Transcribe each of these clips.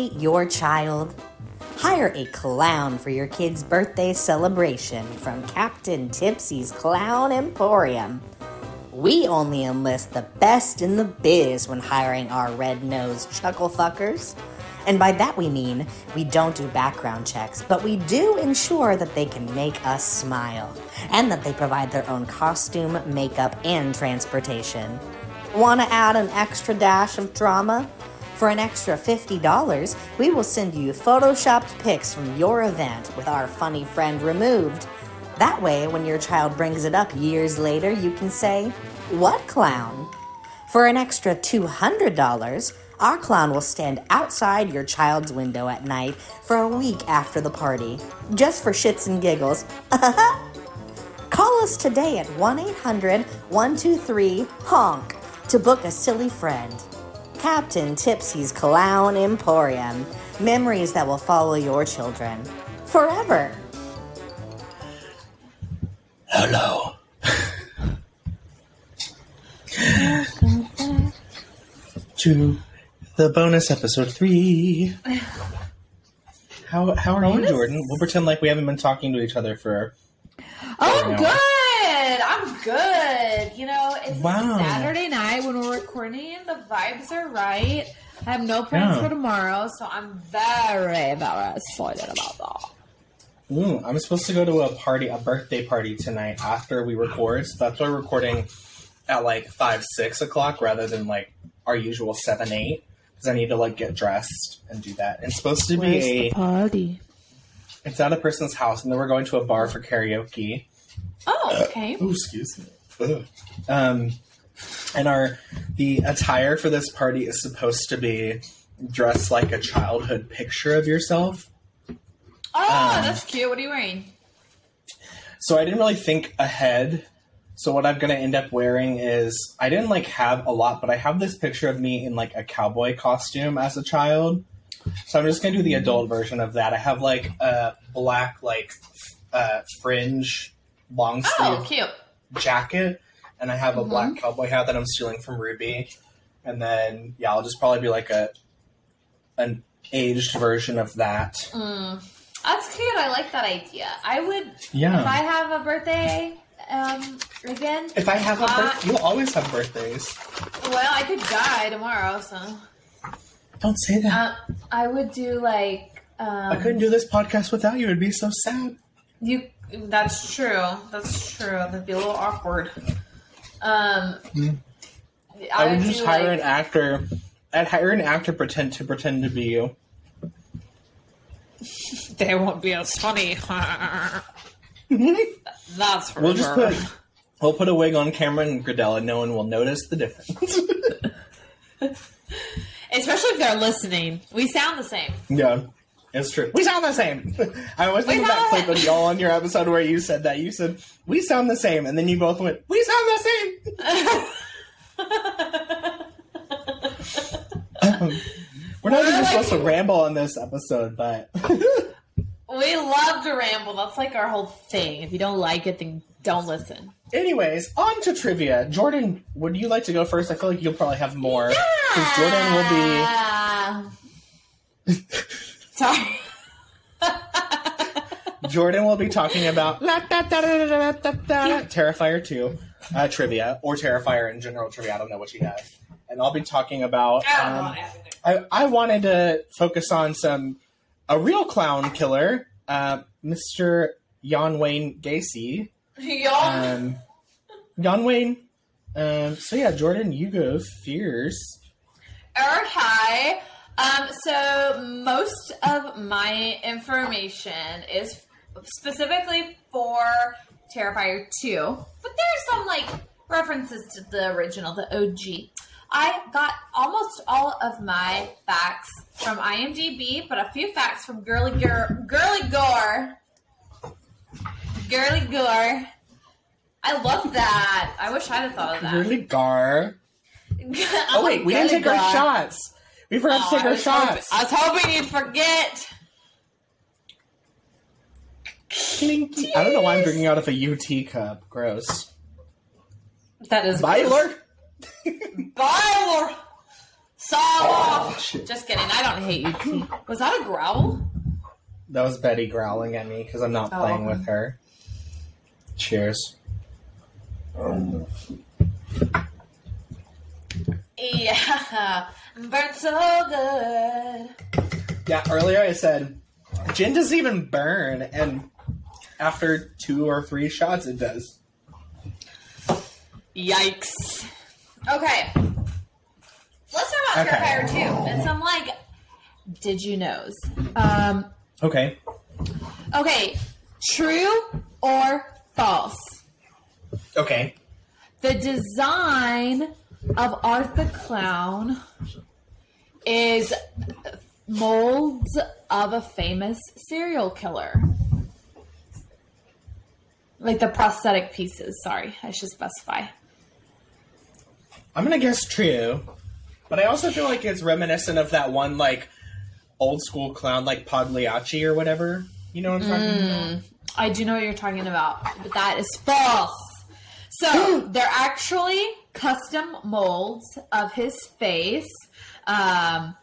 Hate your child? Hire a clown for your kid's birthday celebration from Captain Tipsy's Clown Emporium. We only enlist the best in the biz when hiring our red nosed chuckle fuckers. And by that we mean we don't do background checks, but we do ensure that they can make us smile and that they provide their own costume, makeup, and transportation. Want to add an extra dash of drama? For an extra $50, we will send you photoshopped pics from your event with our funny friend removed. That way, when your child brings it up years later, you can say, What clown? For an extra $200, our clown will stand outside your child's window at night for a week after the party, just for shits and giggles. Call us today at 1 800 123 HONK to book a silly friend. Captain Tipsy's Clown Emporium. Memories that will follow your children forever. Hello. to the bonus episode three. How how are you, Jordan? We'll pretend like we haven't been talking to each other for. Oh, I'm good. I'm good. You know, it's Wow. Saturday night when we're recording. The vibes are right. I have no plans Yeah. for tomorrow, so I'm very, very excited about that. Ooh, I'm supposed to go to a party, a birthday party tonight after we record. So that's why we're recording at like five, six o'clock rather than like our usual seven, eight. Because I need to like get dressed and do that. It's supposed to be a. party? It's at a person's house, and then we're going to a bar for karaoke. Oh, okay. Oh, excuse me. Um, and our the attire for this party is supposed to be dressed like a childhood picture of yourself. Oh, Um, that's cute. What are you wearing? So I didn't really think ahead. So what I'm gonna end up wearing is I didn't like have a lot, but I have this picture of me in like a cowboy costume as a child. So I'm just gonna do the adult version of that. I have like a black like uh, fringe long sleeve Oh, cute. Jacket, and I have a black cowboy hat that I'm stealing from Ruby. And then yeah, I'll just probably be like a an aged version of that. Mm, that's cute. I like that idea. I would, Yeah. if I have a birthday um, again, If I have a Uh, birth, you'll always have birthdays. well, I could die tomorrow, so. Don't say that. Uh, I would do like. Um, I couldn't do this podcast without you. It'd be so sad. You. That's true. That's true. That'd be a little awkward. Um. Hmm. I, would just hire like- an actor. I'd hire an actor pretend to pretend to be you. They won't be as funny. That's for We'll just put we'll put a wig on Cameron and Gradella. and no one will notice the difference. Especially if they're listening. We sound the same. yeah, it's true. We sound the same. I always think of that clip of y'all on your episode where you said that. You said we sound the same, and then you both went, "We sound the same." Um, We're not even supposed to ramble on this episode, but We love to ramble. That's like our whole thing. If you don't like it, then don't listen. Anyways, on to trivia. Jordan, would you like to go first? I feel like you'll probably have more. Because Jordan will be. Sorry. Jordan will be talking about la, da, da, da, da, da, da, da, Terrifier 2 uh, trivia, or Terrifier in general trivia. I don't know what she have. And I'll be talking about. I Um, I, I wanted to focus on some a real clown killer, uh, Mr. Jan Wayne Gacy. there. Y'all. Um, Jan Wayne. Um, so yeah, Jordan, you go fierce. Okay. Um, so most of my information is specifically for Terrifier 2, but there's some like references to the original, the OG. I got almost all of my facts from IMDb, but a few facts from Girly Gore. Girly Gore. Girly Gore. I love that. I wish I'd have thought of that. Girly Gar. oh Oh wait, we didn't take our shots. We forgot to take our was, hoping, shots. I was hoping you'd forget. Clinky. I don't know why I'm drinking out of a UT cup. Gross. That is Byler. Bye, Laura. Saw. Oh, shit. Just kidding. I don't hate you. Pete. Was that a growl? That was Betty growling at me because I'm not Oh, playing with her. Cheers. Yeah. Burnt so good. Yeah, earlier I said gin doesn't even burn, and after two or three shots, it does. Yikes. Okay. Let's talk about Okay. Terrifier 2 and some like did you knows. Um Okay. okay, true or false? Okay. The design of Art the Clown is molds of a famous serial killer. Like the prosthetic pieces, sorry, I should specify. I'm gonna guess true, but I also feel like it's reminiscent of that one like old school clown like Pagliacci or whatever. You know what I'm talking mm. about? I do know what you're talking about, but that is false. So they're actually custom molds of his face. Um,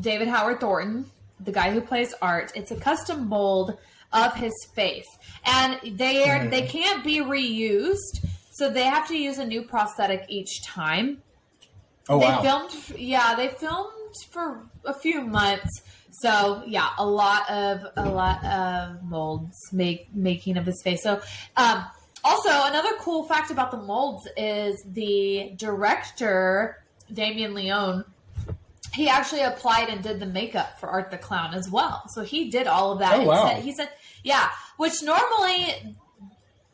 David Howard Thornton, the guy who plays Art, it's a custom mold of his face, and they are they can't be reused, so they have to use a new prosthetic each time. Oh they wow. filmed, yeah, they filmed for a few months. So yeah, a lot of a lot of molds make making of his face. So um, also another cool fact about the molds is the director Damien Leone. He actually applied and did the makeup for Art the Clown as well. So he did all of that. Oh, wow. said- he said, yeah, which normally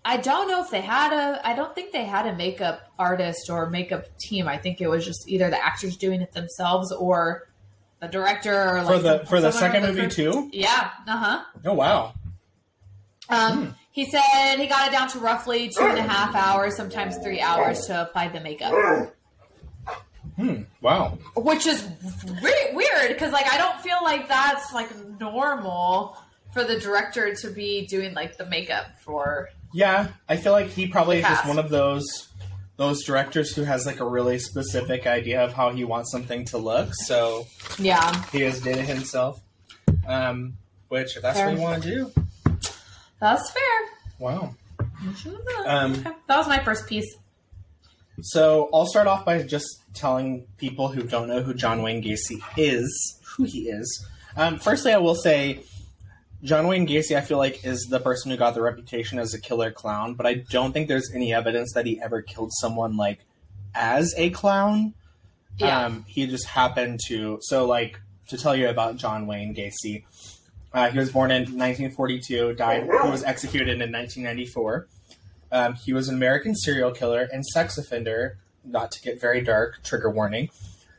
I don't know if they had a. I don't think they had a makeup artist or makeup team. I think it was just either the actors doing it themselves or the director or like for the some- for the second the movie crew. too. Yeah. Uh huh. Oh wow. Um, He said he got it down to roughly two and a half hours, sometimes three hours to apply the makeup, Hmm. Wow. which is re- weird because like I don't feel like that's like normal for the director to be doing like the makeup for. Yeah, I feel like he probably is just one of those those directors who has like a really specific idea of how he wants something to look. So Yeah, he has did it himself. Um, which if that's Fair. what you want to do, that's fair. wow. Um, that was my first piece. So I'll start off by just telling people who don't know who John Wayne Gacy is who he is. Um, firstly, I will say John Wayne Gacy, I feel like, is the person who got the reputation as a killer clown, but I don't think there's any evidence that he ever killed someone like as a clown. Yeah. Um, he just happened to. So, like, to tell you about John Wayne Gacy, uh, he was born in 1942, died, he was executed in 1994. Um, he was an American serial killer and sex offender, not to get very dark, trigger warning,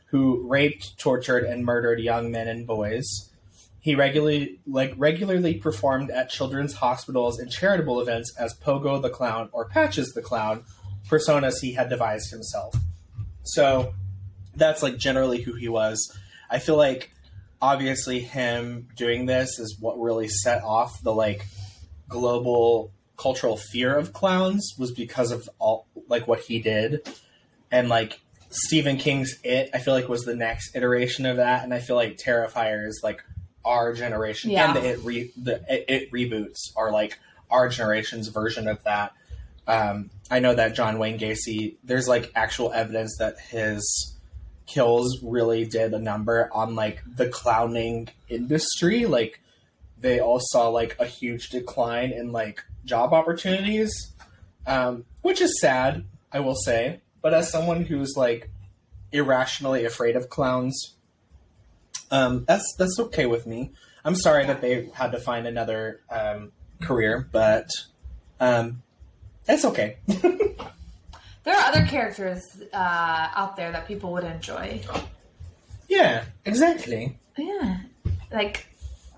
who raped, tortured, and murdered young men and boys. He regularly, like, regularly performed at children's hospitals and charitable events as Pogo the Clown or Patches the Clown, personas he had devised himself. So that's like generally who he was. I feel like obviously him doing this is what really set off the like global cultural fear of clowns was because of all like what he did. And like Stephen King's It I feel like was the next iteration of that. And I feel like Terrifier is like our generation. Yeah. and the It re- the It, it reboots are like our generation's version of that. Um, I know that John Wayne Gacy there's like actual evidence that his kills really did a number on like the clowning industry. Like they all saw like a huge decline in like job opportunities um, which is sad i will say. But as someone who's like irrationally afraid of clowns um, that's that's okay with me. I'm sorry that they had to find another um, career but um, it's okay There are other characters uh, out there that people would enjoy. yeah exactly Yeah, like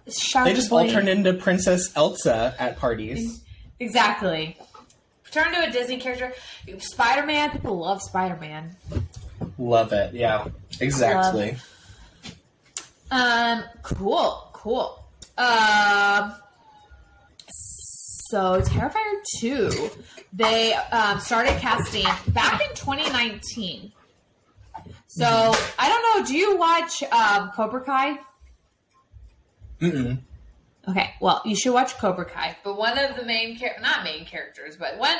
they just all turned into princess elsa at parties Exactly. Turn into a Disney character. Spider Man. People love Spider Man. love it yeah exactly Um. Cool. Cool. Um. So Terrifier 2, they um, started casting back in 2019. So I don't know. Do you watch um, Cobra Kai? Mm-mm. Okay, well, you should watch Cobra Kai. But one of the main char- not main characters, but one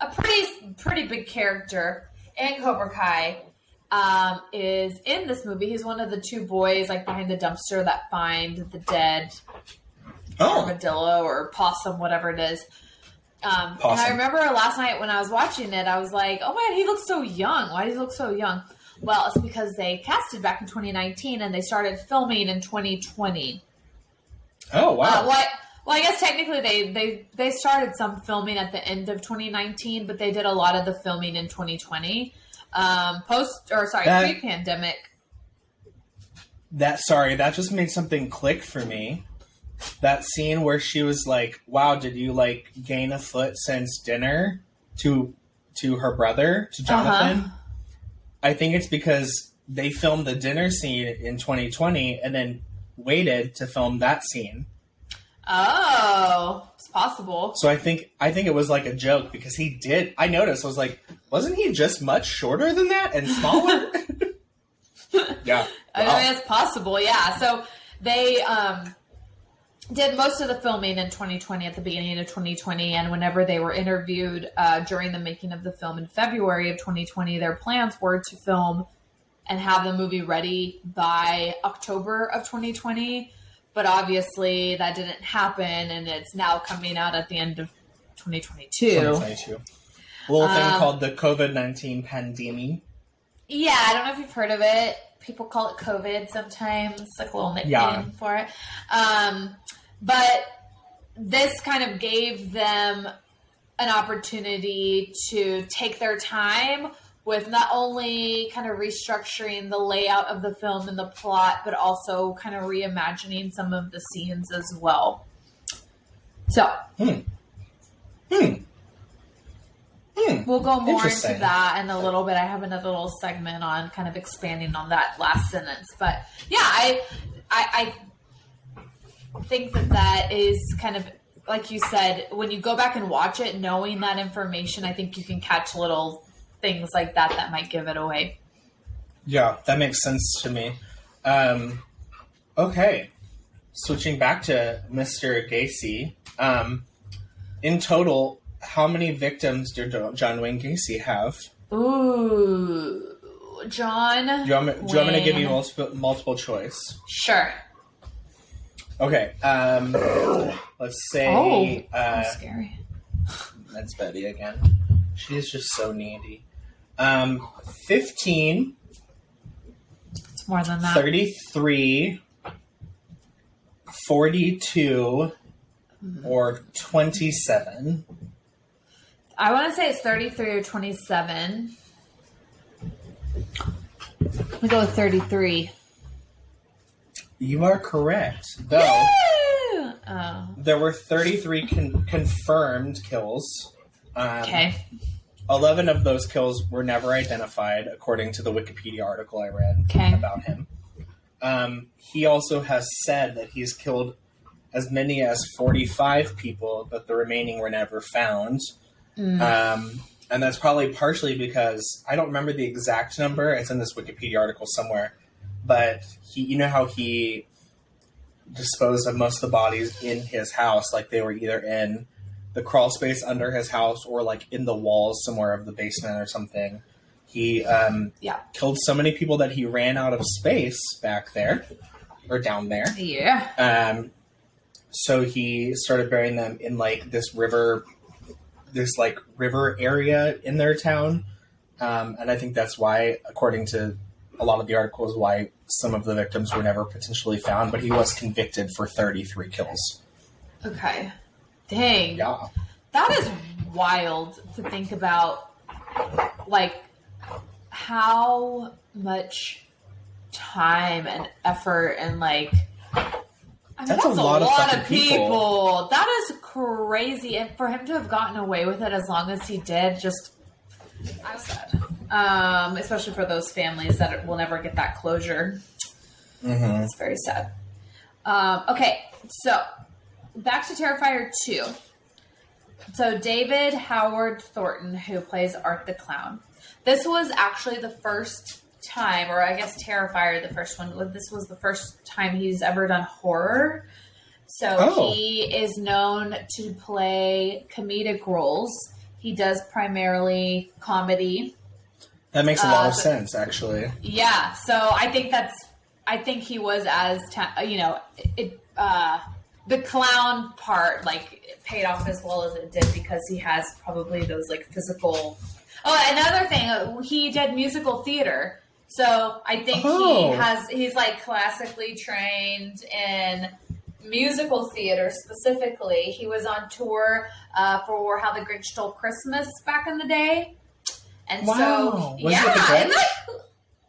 a pretty pretty big character in Cobra Kai um, is in this movie. He's one of the two boys like behind the dumpster that find the dead Oh, armadillo or possum, whatever it is. Um, and I remember last night when I was watching it, I was like, "Oh man, he looks so young. Why does he look so young?" Well, it's because they casted back in 2019 and they started filming in 2020. oh wow. Uh, what? Well, I guess technically they, they they started some filming at the end of 2019, but they did a lot of the filming in 2020. Um, post or sorry, That- pre-pandemic. That sorry, that just made something click for me. That scene where she was like, "Wow, did you like gain a foot since dinner?" to to her brother, to Jonathan. Uh-huh. I think it's because they filmed the dinner scene in 2020 and then waited to film that scene. Oh, it's possible. So I think I think it was like a joke because he did. I noticed. I was like, wasn't he just much shorter than that and smaller? yeah. I mean, it's possible, yeah. So they um, did most of the filming in 2020 at the beginning of 2020, and whenever they were interviewed uh, during the making of the film in February of 2020, their plans were to film and have the movie ready by October of 2020. But obviously, that didn't happen, and it's now coming out at the end of 2022. 2022. A little thing Um, called the COVID 19 pandemic. Yeah, I don't know if you've heard of it. People call it COVID sometimes, like a little nickname Yeah. for it. Um, but this kind of gave them an opportunity to take their time with not only kind of restructuring the layout of the film and the plot, but also kind of reimagining some of the scenes as well. So Hmm. Hmm. Hmm. We'll go more into that in a little bit. I have another little segment on kind of expanding on that last sentence, but yeah, I, I, I think that that is kind of like you said. When you go back and watch it, knowing that information, I think you can catch little things like that that might give it away. Yeah, that makes sense to me. Um, okay, switching back to Mr. Gacy. Um, in total, how many victims did John Wayne Gacy have? Ooh, John. Do you want me, do you want me to give you multiple, multiple choice? Sure. Okay. Um, let's say Oh, uh, scary. that's Betty again. She is just so needy. Um, 15, It's more than that. 33, 42, or 27. I want to say it's 33 or 27. We go with 33. You are correct. Though Woo! Oh, there were 33 con- confirmed kills. Um, okay. 11 of those kills were never identified, according to the Wikipedia article I read Okay. about him. Um, he also has said that he's killed as many as 45 people, but the remaining were never found. Mm. Um, and that's probably partially because I don't remember the exact number. It's in this Wikipedia article somewhere. But he, you know how he disposed of most of the bodies in his house, like they were either in the crawl space under his house or like in the walls somewhere of the basement or something. He um, Yeah. killed so many people that he ran out of space back there or down there. Yeah. Um, so he started burying them in like this river, this like river area in their town, um, and I think that's why, according to a lot of the articles, why some of the victims were never potentially found. But he was convicted for thirty three kills. Okay. Dang. Yeah, That is wild to think about. Like, how much time and effort and like. I mean, That's a lot of fucking people. That is crazy, and for him to have gotten away with it as long as he did, just I'm sad. Um, especially for those families that will never get that closure. hmm It's very sad. Um, okay, so back to Terrifier 2. So David Howard Thornton, who plays Art the Clown, this was actually the first time, or I guess Terrifier, the first one. This was the first time he's ever done horror. So Oh. he is known to play comedic roles. He does primarily comedy. That makes a lot Uh, of sense, actually. Yeah, so I think that's. I think he was as ta- you know it. Uh, the clown part like paid off as well as it did because he has probably those like physical. Oh, another thing, uh, he did musical theater, so I think Oh. he has. He's like classically trained in musical theater specifically. He was on tour uh, for How the Grinch Stole Christmas back in the day. And Wow. so, Was it yeah, the Grinch? and, like,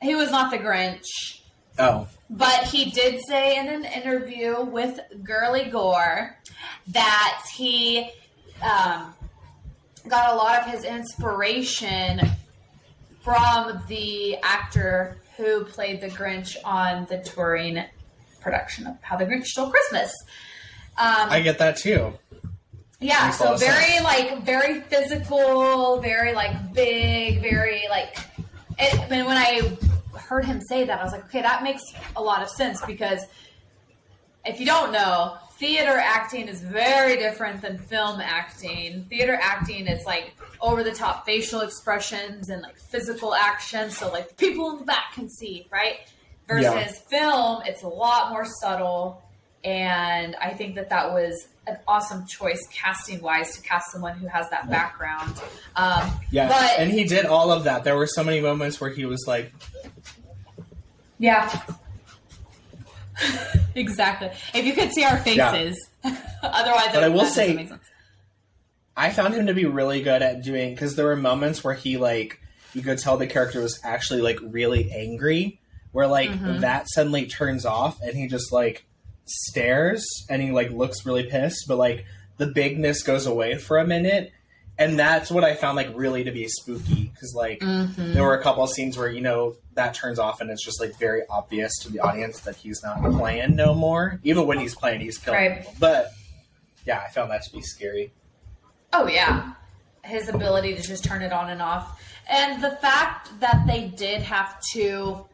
he was not the Grinch, Oh, but he did say in an interview with Girly Gore that he um, got a lot of his inspiration from the actor who played the Grinch on the touring production of How the Grinch Stole Christmas. Um, I get that too. Yeah, so very sense. like very physical, very like big, very like. It, I mean, when I heard him say that, I was like, okay, that makes a lot of sense because if you don't know, theater acting is very different than film acting. Theater acting is like over the top facial expressions and like physical action, so like the people in the back can see, right? Versus Yeah. film, it's a lot more subtle, and I think that that was an awesome choice casting wise to cast someone who has that background. Um, Yeah, but and he did all of that. There were so many moments where he was like, Yeah. exactly. If you could see our faces, otherwise, But I will say- make sense. I found him to be really good at doing because there were moments where he like you could tell the character was actually like really angry, where like Mhm. that suddenly turns off and he just like stares and he like looks really pissed, but like the bigness goes away for a minute, and that's what I found like really to be spooky because like Mhm. there were a couple of scenes where you know that turns off and it's just like very obvious to the audience that he's not playing no more. Even when he's playing, he's killing Right. people. But yeah, I found that to be scary. Oh yeah, his ability to just turn it on and off, and the fact that they did have to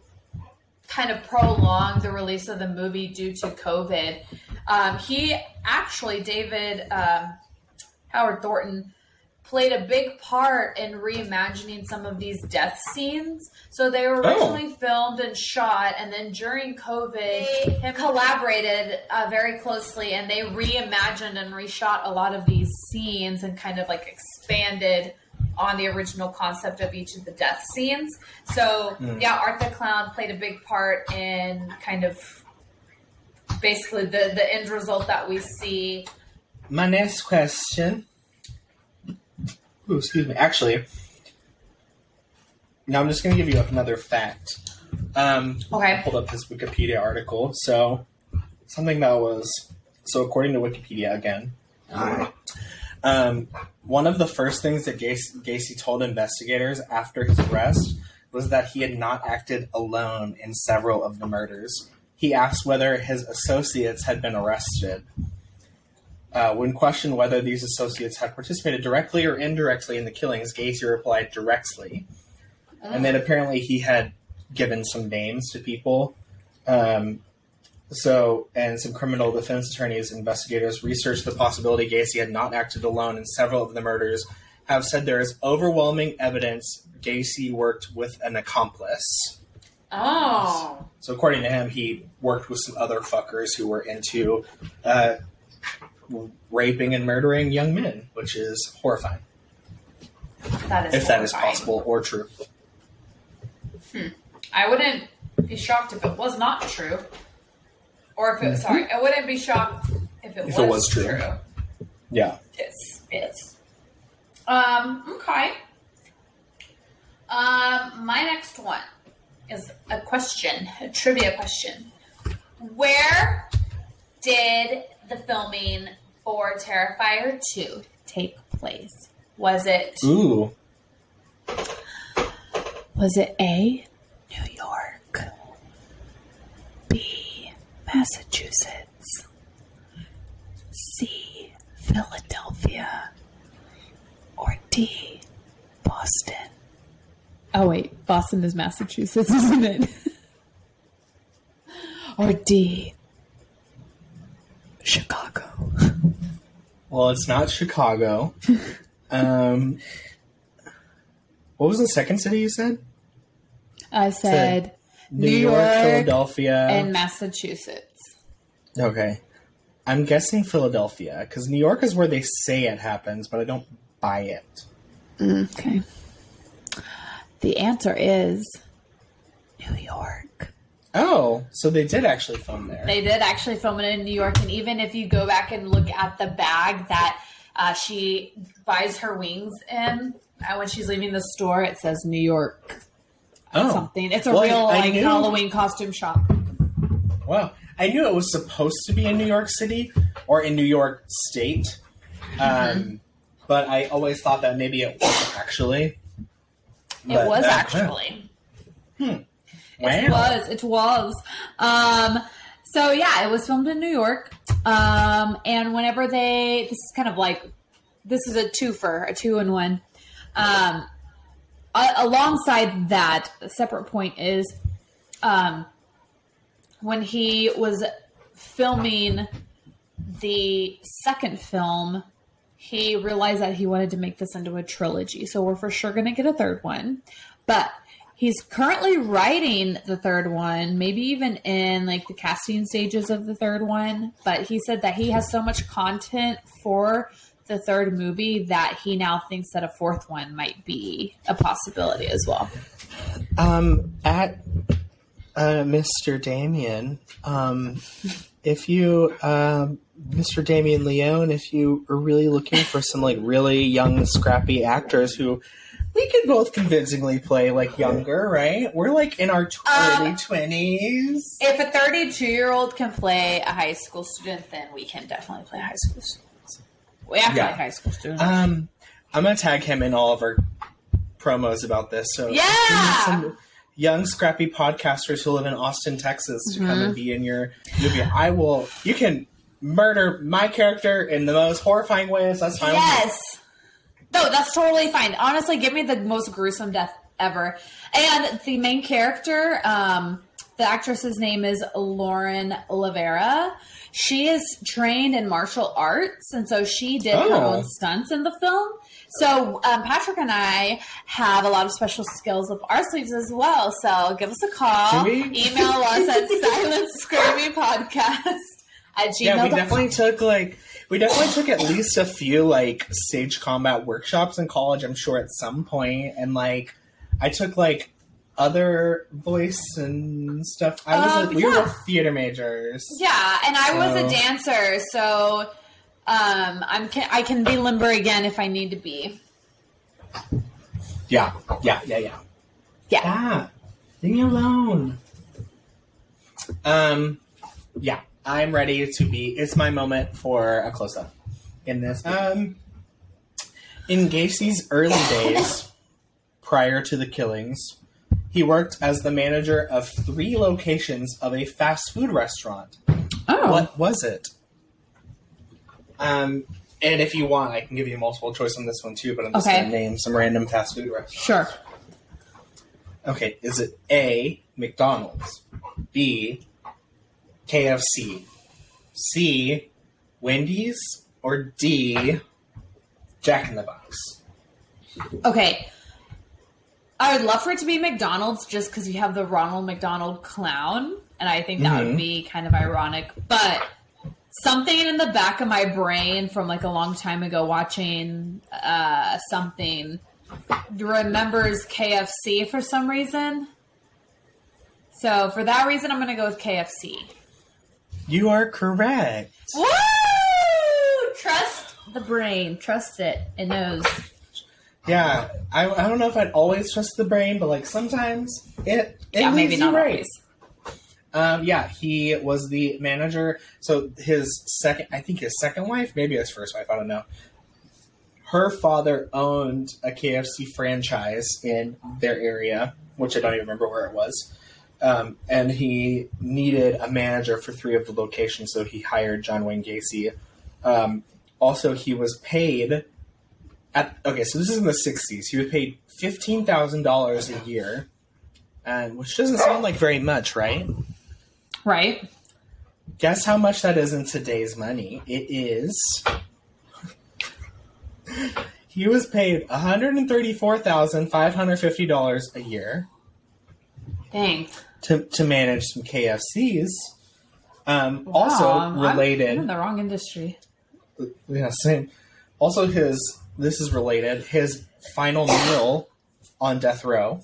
kind of prolong the release of the movie due to COVID. Um, he actually, David um, Howard Thornton, played a big part in reimagining some of these death scenes. So they were Oh. originally filmed and shot, and then during COVID, him collaborated uh, very closely, and they reimagined and reshot a lot of these scenes and kind of like expanded on the original concept of each of the death scenes. So Mm. yeah, Art the Clown played a big part in kind of basically the the end result that we see. My next question. Ooh, excuse me. Actually, now I'm just going to give you another fact. Um, Okay. I pulled up his Wikipedia article. So, something that was so according to Wikipedia again. Um, one of the first things that Gacy, Gacy told investigators after his arrest was that he had not acted alone in several of the murders. He asked whether his associates had been arrested. Uh, when questioned whether these associates had participated directly or indirectly in the killings, Gacy replied directly. And then apparently he had given some names to people. Um, so, and some criminal defense attorneys, and investigators researched the possibility Gacy had not acted alone in several of the murders, have said there is overwhelming evidence Gacy worked with an accomplice. Oh. So, according to him, he worked with some other fuckers who were into uh, raping and murdering young men, which is horrifying, That is if that is possible or true. Hmm. I wouldn't be shocked if it was not true. Or if it, sorry, I wouldn't be shocked if it, Mm-hmm. If was, it was true. true. Yeah. Yes, yes. Um, okay. Um, my next one is a question, a trivia question. Where did the filming for Terrifier 2 take place? Was it Ooh. was it A, New York, Massachusetts, C, Philadelphia, Or D. Boston. Oh wait, Boston is Massachusetts, isn't it? or D. Chicago. Well, it's not Chicago. um, what was the second city you said? I said New, York, Philadelphia, and Massachusetts. Okay. I'm guessing Philadelphia because New York is where they say it happens, but I don't buy it. Okay. The answer is New York. Oh, so they did actually film there. They did actually film it in New York, and even if you go back and look at the bag that uh, she buys her wings in uh, when she's leaving the store, it says New York oh, something. It's a Well, real I like knew- Halloween costume shop. Wow. I knew it was supposed to be in New York City or in New York State. Um, but I always thought that maybe it wasn't actually. It But, was uh, actually. Wow. It was. It was. Um, so yeah, it was filmed in New York. Um, and whenever they, this is kind of like, this is a twofer, a two in one. Um, a- alongside that, a separate point is, um, when he was filming the second film, he realized that he wanted to make this into a trilogy. So we're for sure going to get a third one. But he's currently writing the third one, maybe even in like the casting stages of the third one. But he said that he has so much content for the third movie that he now thinks that a fourth one might be a possibility as well. Um, at uh, Mr. Damien, um, if you, um, Mr. Damien Leone, if you are really looking for some like really young, scrappy actors who we could both convincingly play like younger, right? We're like in our Um, early twenties. If a 32 year old can play a high school student, then we can definitely play high school students. We have to Yeah. play high school students. Um, I'm gonna tag him in all of our promos about this. So Yeah! if you need some young scrappy podcasters who live in Austin, Texas, to come Mm-hmm. and be in your movie. I will. You can murder my character in the most horrifying ways. That's fine. Yes. No, that's totally fine. Honestly, give me the most gruesome death ever. And the main character, um, the actress's name is Lauren LaVera. She is trained in martial arts, and so she did her Oh. own stunts in the film. So um, Patrick and I have a lot of special skills up our sleeves as well. So give us a call. Email us at silent screaming podcast at gmail. Yeah, we definitely took like we definitely took at least a few like stage combat workshops in college. I'm sure at some point, and like I took like other voice and stuff. I was Um, a, we were yeah. both theater majors. Yeah, and I was a dancer, so um, I'm can, I can be limber again if I need to be. Yeah, yeah, yeah, yeah. Yeah. Ah, leave me alone. Um, yeah, I'm ready to be. It's my moment for a close up in this. Um, in Gacy's early days, prior to the killings, he worked as the manager of three locations of a fast food restaurant. Oh, What was it? Um, and if you want, I can give you multiple choice on this one too. But I'm just Okay. going to name some random fast food restaurants. sure. Okay, is it A, McDonald's, B, KFC, C, Wendy's, or D, Jack in the Box? Okay. I would love for it to be McDonald's just because you have the Ronald McDonald clown, and I think that would Mhm. be kind of ironic. But something in the back of my brain from like a long time ago watching uh, something remembers KFC for some reason. So for that reason, I'm going to go with KFC. You are correct. Woo! Trust the brain. Trust it. It knows. Yeah, I, I don't know if I'd always trust the brain, but like sometimes it, it yeah, maybe you not right. always. Um, yeah, he was the manager. So his second, I think his second wife, maybe his first wife, I don't know. Her father owned a KFC franchise in their area, which I don't even remember where it was. Um, and he needed a manager for three of the locations, so he hired John Wayne Gacy. Um, also, he was paid at okay, so this is in the '60s. He was paid fifteen thousand dollars a year, and which doesn't sound like very much, right? Right. Guess how much that is in today's money? It is. he was paid one hundred and thirty-four thousand five hundred fifty dollars a year Dang. to to manage some KFCs. Um, Wow, also I'm- I'm related. in the wrong industry. Yeah, same. Also, his this is related. His final meal on death row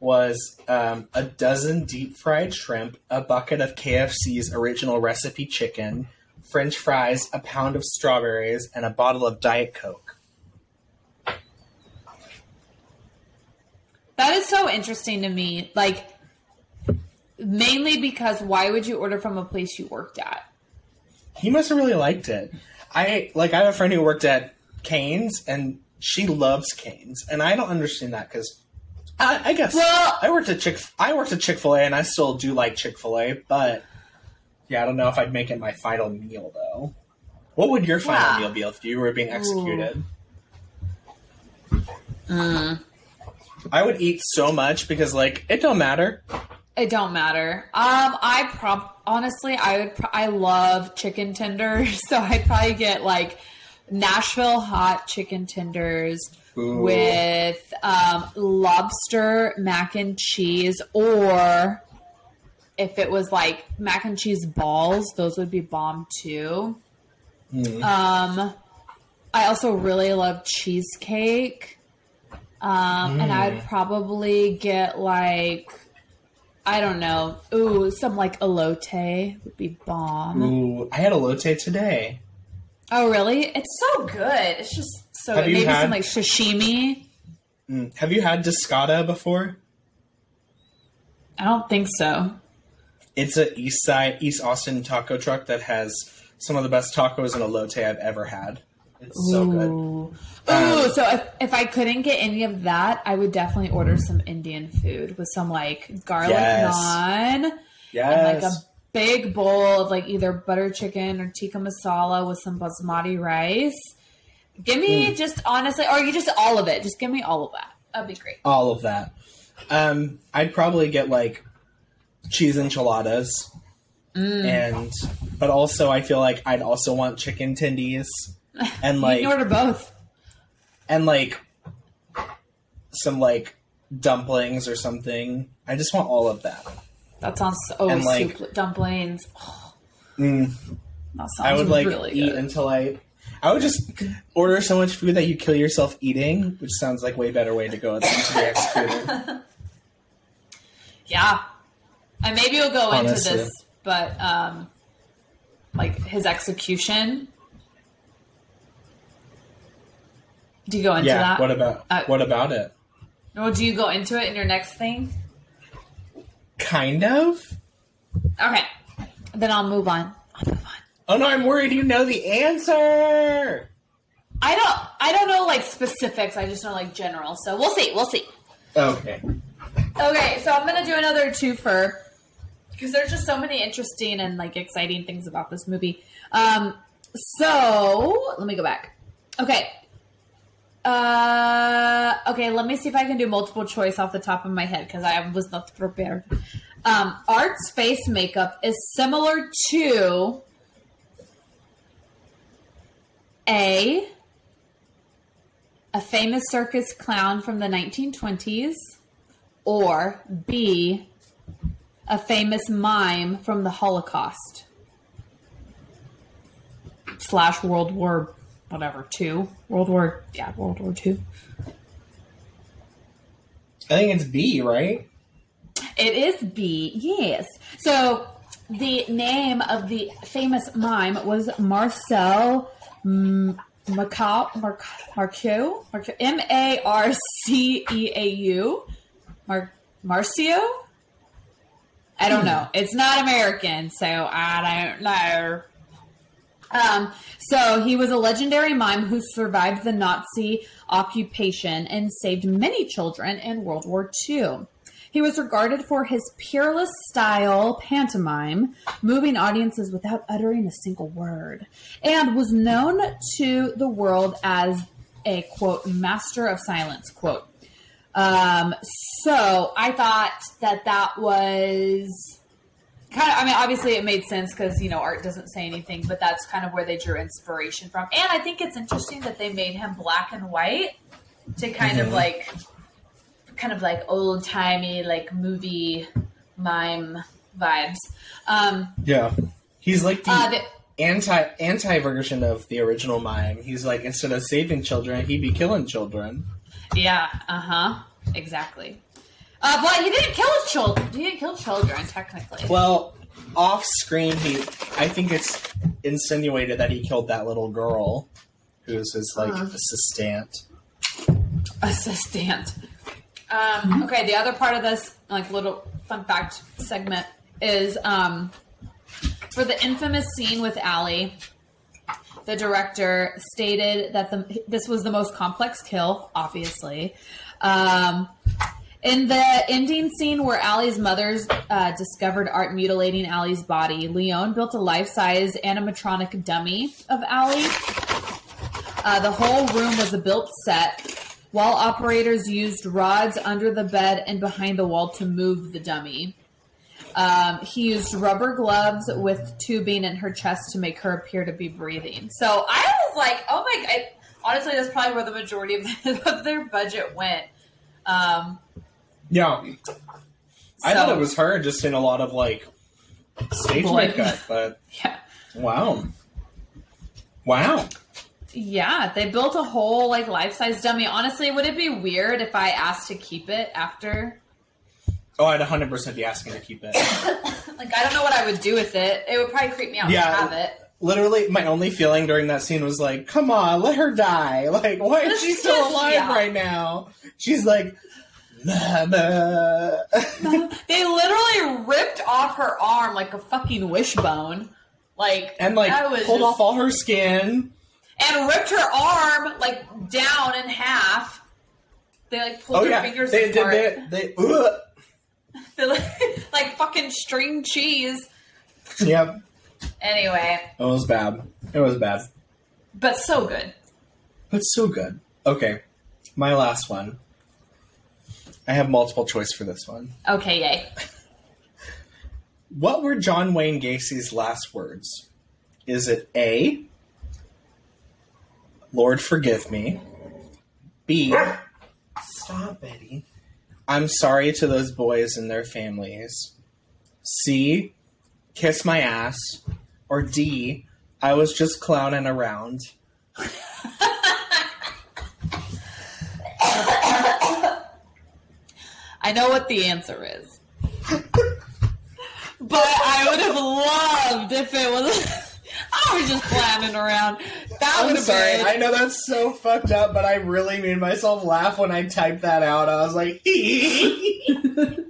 was um, a dozen deep fried shrimp, a bucket of KFC's original recipe chicken, French fries, a pound of strawberries, and a bottle of Diet Coke. That is so interesting to me. Like, mainly because why would you order from a place you worked at? He must have really liked it. I like. I have a friend who worked at Canes, and she loves Canes, and I don't understand that because. I, I guess Well- I worked at Chick. I worked at Chick Fil A, and I still do like Chick Fil A, but yeah, I don't know if I'd make it my final meal though. What would your final Yeah. meal be if you were being executed? Mm. I would eat so much because like it don't matter. It don't matter. Um, I prob honestly, I would. Pro- I love chicken tenders, so I'd probably get like Nashville hot chicken tenders Ooh. with um, lobster mac and cheese, or if it was like mac and cheese balls, those would be bomb too. Mm. Um, I also really love cheesecake. Um, and I'd probably get like, I don't know, ooh, some like elote would be bomb. Ooh, I had elote today. Oh, really? It's so good. It's just so Have good. Maybe had- some like sashimi. Mm. Have you had Discada before? I don't think so. It's a East Side, East Austin taco truck that has some of the best tacos and elote I've ever had. It's so good. Ooh. Um, so if, if I couldn't get any of that, I would definitely order some Indian food with some like garlic Yes. naan. and Yes. like a big bowl of like either butter chicken or tikka masala with some basmati rice. Give me Hmm. just honestly, or you just all of it. Just give me all of that. That'd be great. All of that. Um, I'd probably get like cheese enchiladas. Mm. And but also I feel like I'd also want chicken tendies and you like can order both. and like some like dumplings or something. I just want all of that. That sounds oh And, like- soup dumplings. Oh, Mm. that sounds I would like really eat good. until I. I would just order so much food that you kill yourself eating, which sounds like way better way to go than to be executed. yeah, and maybe we'll go Honestly. into this, but um, like his execution. Do you go into yeah. that? What about Uh, what about it? or do you go into it in your next thing? Kind of. Okay, then I'll move on. I'll move on. Oh no, I'm worried you know the answer. I don't. I don't know like specifics. I just know like general. So we'll see. We'll see. Okay. Okay, so I'm gonna do another twofer because there's just so many interesting and like exciting things about this movie. Um, so let me go back. Okay. Uh, okay, let me see if I can do multiple choice off the top of my head because I was not prepared. Um, Art's face makeup is similar to A, a famous circus clown from the 1920s, or B, a famous mime from the Holocaust slash World War whatever two World War yeah World War two. I think it's B, right? It is B, yes. So the name of the famous mime was Marcel M- Marcau, Marc- Marceau, Marceau, M A R C E A U, Mar- Marcio. I don't hmm. know. It's not American, so I don't know. Um, so he was a legendary mime who survived the Nazi occupation and saved many children in World War II. He was regarded for his peerless style pantomime, moving audiences without uttering a single word, and was known to the world as a quote master of silence quote. Um, so I thought that that was kind of. I mean, obviously it made sense because you know art doesn't say anything, but that's kind of where they drew inspiration from. And I think it's interesting that they made him black and white to kind of like, kind of like old timey like movie mime vibes. Um, Yeah. He's like the, uh, the, anti anti version of the original mime. He's like instead of saving children, he'd be killing children. Yeah, uh huh. Exactly. Uh, but he didn't kill children. He didn't kill children, technically. Well, off screen, he I think it's insinuated that he killed that little girl, who's his like Uh-huh. assistant. Assistant. Um, okay, the other part of this, like little fun fact segment, is um, for the infamous scene with Allie. The director stated that the this was the most complex kill, obviously. Um, in the ending scene where Allie's mother's uh, discovered art mutilating Allie's body, Leone built a life-size animatronic dummy of Allie. Uh, the whole room was a built set, while operators used rods under the bed and behind the wall to move the dummy. Um, he used rubber gloves with tubing in her chest to make her appear to be breathing. So I was like, oh my god. Honestly, that's probably where the majority of, of their budget went. Um, Yeah, I so- thought it was her just in a lot of like stage Blood. makeup, but Yeah. wow, wow. Yeah, they built a whole like life size dummy. Honestly, would it be weird if I asked to keep it after? Oh, I'd 100 percent be asking to keep it. Like, I don't know what I would do with it. It would probably creep me out Yeah. to have it. Literally, my only feeling during that scene was like, "Come on, let her die! Like, why is she still alive yeah. right now?" She's like, "Mama." They literally ripped off her arm like a fucking wishbone. Like and like pulled just- off all her skin. and ripped her arm like down in half. They like pulled Oh her yeah, fingers they apart. did. They, they, ugh. They, like, like fucking string cheese. Yep, Anyway, it was bad. It was bad, but so good. but so good. Okay, my last one. I have multiple choice for this one. Okay, yay. What were John Wayne Gacy's last words? Is it A, Lord forgive me? B, stop, Betty. I'm sorry to those boys and their families. C, kiss my ass. Or D, I was just clowning around. I know what the answer is. but I would have loved if it was. I was just clowning around. That I'm sorry. been. I know that's so fucked up, but I really made myself laugh when I typed that out. I was like, he would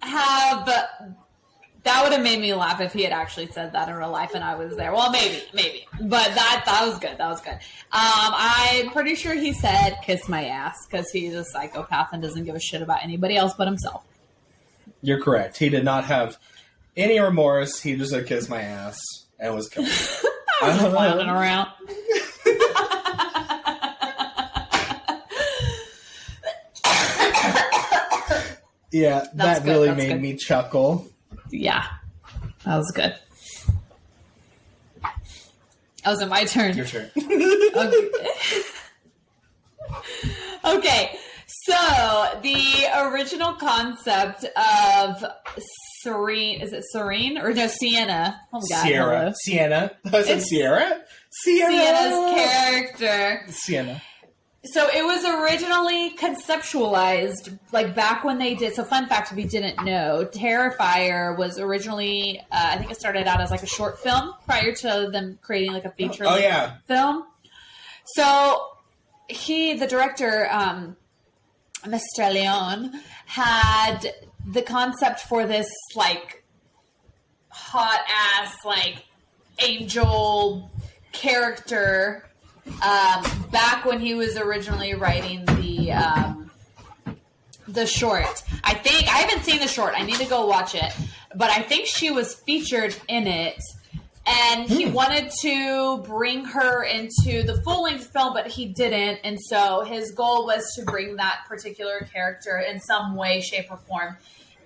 have that would have made me laugh if he had actually said that in real life and I was there. Well, maybe, maybe, but that that was good. That was good. Um, I'm pretty sure he said "kiss my ass" because he's a psychopath and doesn't give a shit about anybody else but himself. You're correct. He did not have any remorse. He just said, kiss my ass and was killed. I was clowning around. Yeah, That's that good, really that's made good. me chuckle. Yeah, that was good. Oh, it my turn? Your turn. Okay. okay, so the original concept of Serene is it Serene or no Sienna? Oh my god, Sierra. hello. Sienna. Was it It's- Sierra? Sierra. Sienna's character. Sienna. So it was originally conceptualized like back when they did. So fun fact, if you didn't know, Terrifier was originally uh, I think it started out as like a short film prior to them creating like a feature. Oh, yeah. film. So he, the director, um, Mr. Leone, had the concept for this like hot ass like angel character um, back when he was originally writing the um, the short. I think I haven't seen the short. I need to go watch it, but I think she was featured in it, and he wanted to bring her into the full length film, but he didn't. And so his goal was to bring that particular character in some way, shape, or form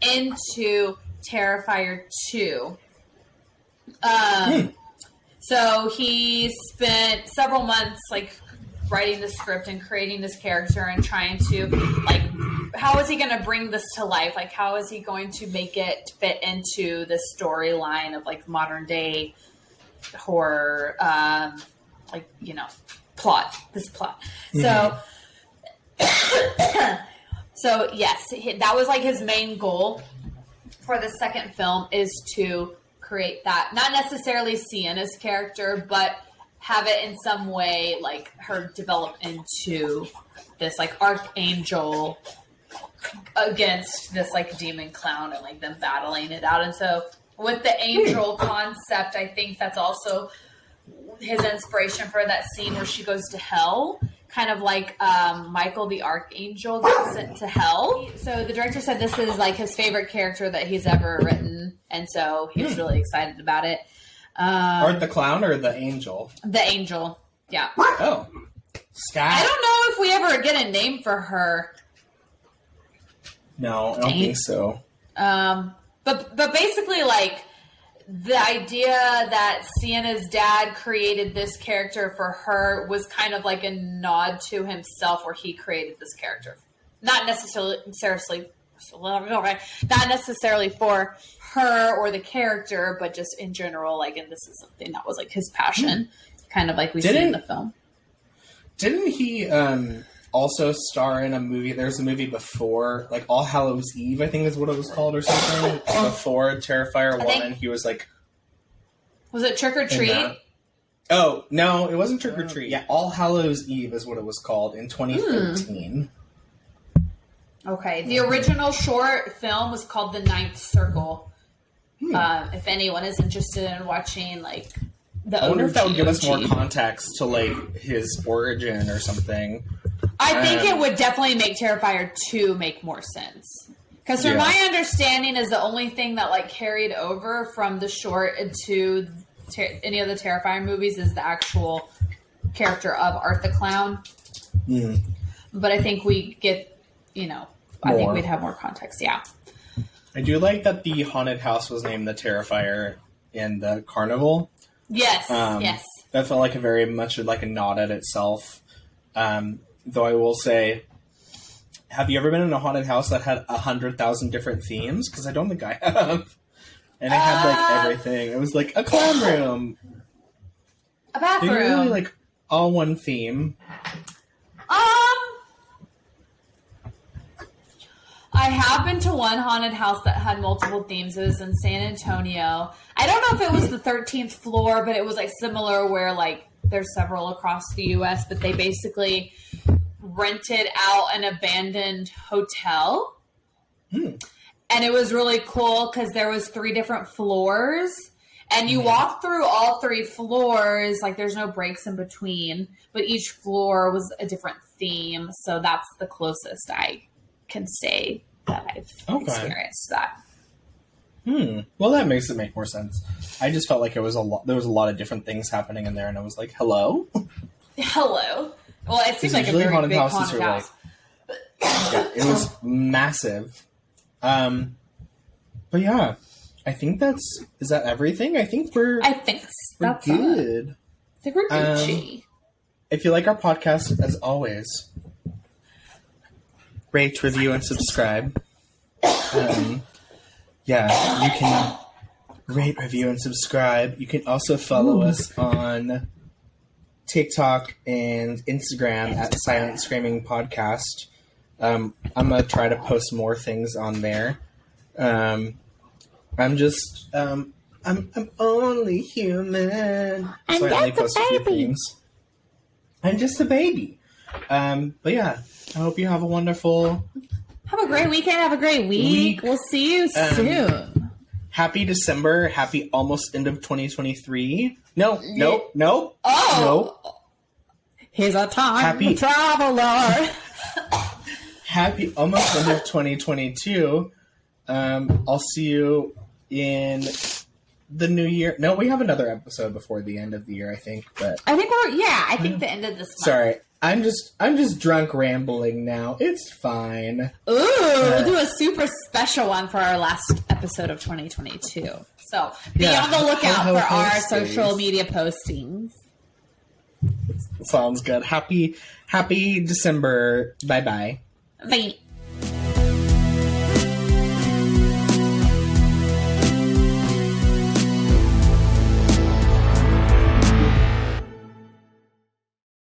into Terrifier 2. Um, So he spent several months like writing the script and creating this character and trying to like how is he going to bring this to life? Like how is he going to make it fit into the storyline of like modern day horror um like you know plot this plot? So so yes that was like his main goal for the second film is to create that not necessarily Sienna's character, but have it in some way like her develop into this like archangel against this like demon clown and like them battling it out. And so with the angel hmm. concept, I think that's also his inspiration for that scene where she goes to hell. Kind of like um, Michael the Archangel gets sent to hell. So the director said this is like his favorite character that he's ever written, and so he was really excited about it. Um, Art the clown or the angel? the angel, yeah. Oh, Sky. I don't know if we ever get a name for her. No, I don't Dang. think so. Um, but but basically, like the idea that Sienna's dad created this character for her was kind of like a nod to himself, where he created this character, not necessarily necessarily not necessarily for her or the character, but just in general. Like, and this is something that was like his passion, kind of like we see in the film. Didn't he um, also star in a movie? There's a movie before, like All Hallows Eve, I think is what it was called, or something. before Terrifier one, think- and he was like, Was it Trick or Treat? "Oh no, it wasn't Trick or Treat." Yeah, All Hallows Eve is what it was called in 2013. Okay. The original short film was called The Ninth Circle. Hmm. Um, if anyone is interested in watching, like, the I wonder if that would OG. give us more context to like his origin or something. I think it would definitely make Terrifier 2 make more sense. Because from Yeah. my understanding is the only thing that, like, carried over from the short into ter- any of the Terrifier movies is the actual character of Art the Clown. Hmm. But I think we get, you know, I think we'd have more context. Yeah. I do like that the haunted house was named the Terrifier in the carnival. Yes. Um, yes. That felt like a very much like a nod at itself. Um, though I will say, have you ever been in a haunted house that had a hundred thousand different themes? Because I don't think I have. And it had like Uh, everything. It was like a clown room. A They bathroom. were really like all one theme. Um, I have been to one haunted house that had multiple themes. It was in San Antonio. I don't know if it was the 13th floor, but it was like similar where like there's several across the US, but they basically rented out an abandoned hotel. Hmm. And it was really cool because there was three different floors and you walk through all three floors like there's no breaks in between but each floor was a different theme so that's the closest i can say that i've Okay. experienced that Hmm. Well, that makes it make more sense. I just felt like it was a lot. There was a lot of different things happening in there, and I was like, "Hello." hello well it seems like a usually very haunted big houses haunted house yeah, it was massive. Um, but yeah, I think that's is that everything. I think we're i think we're good. i think we're Um, If you like our podcast, as always, rate, review, and subscribe. Um, yeah, you can rate, review, and subscribe. You can also follow us on TikTok and Instagram at Silent Screaming Podcast. Um, I'm gonna try to post more things on there. Um, I'm just um, I'm I'm only human. I'm I only just post a few baby. things. I'm just a baby. Um, but yeah, I hope you have a wonderful, have a great weekend have a great week, Week. we'll see you Um, soon happy December, happy almost end of 2023. No, no, no. oh nope. he's a time Happy- traveler Happy almost end of 2022. Um, I'll see you in the new year. No, we have another episode before the end of the year, I think. But I think we're yeah. I think the end of this month. sorry, I'm just I'm just drunk rambling now. It's fine. Ooh, we'll uh, do a super special one for our last episode of 2022. So be Yeah. on the lookout Ho, ho, for our social media postings. Sounds good. Happy Happy December. Bye bye. Bye.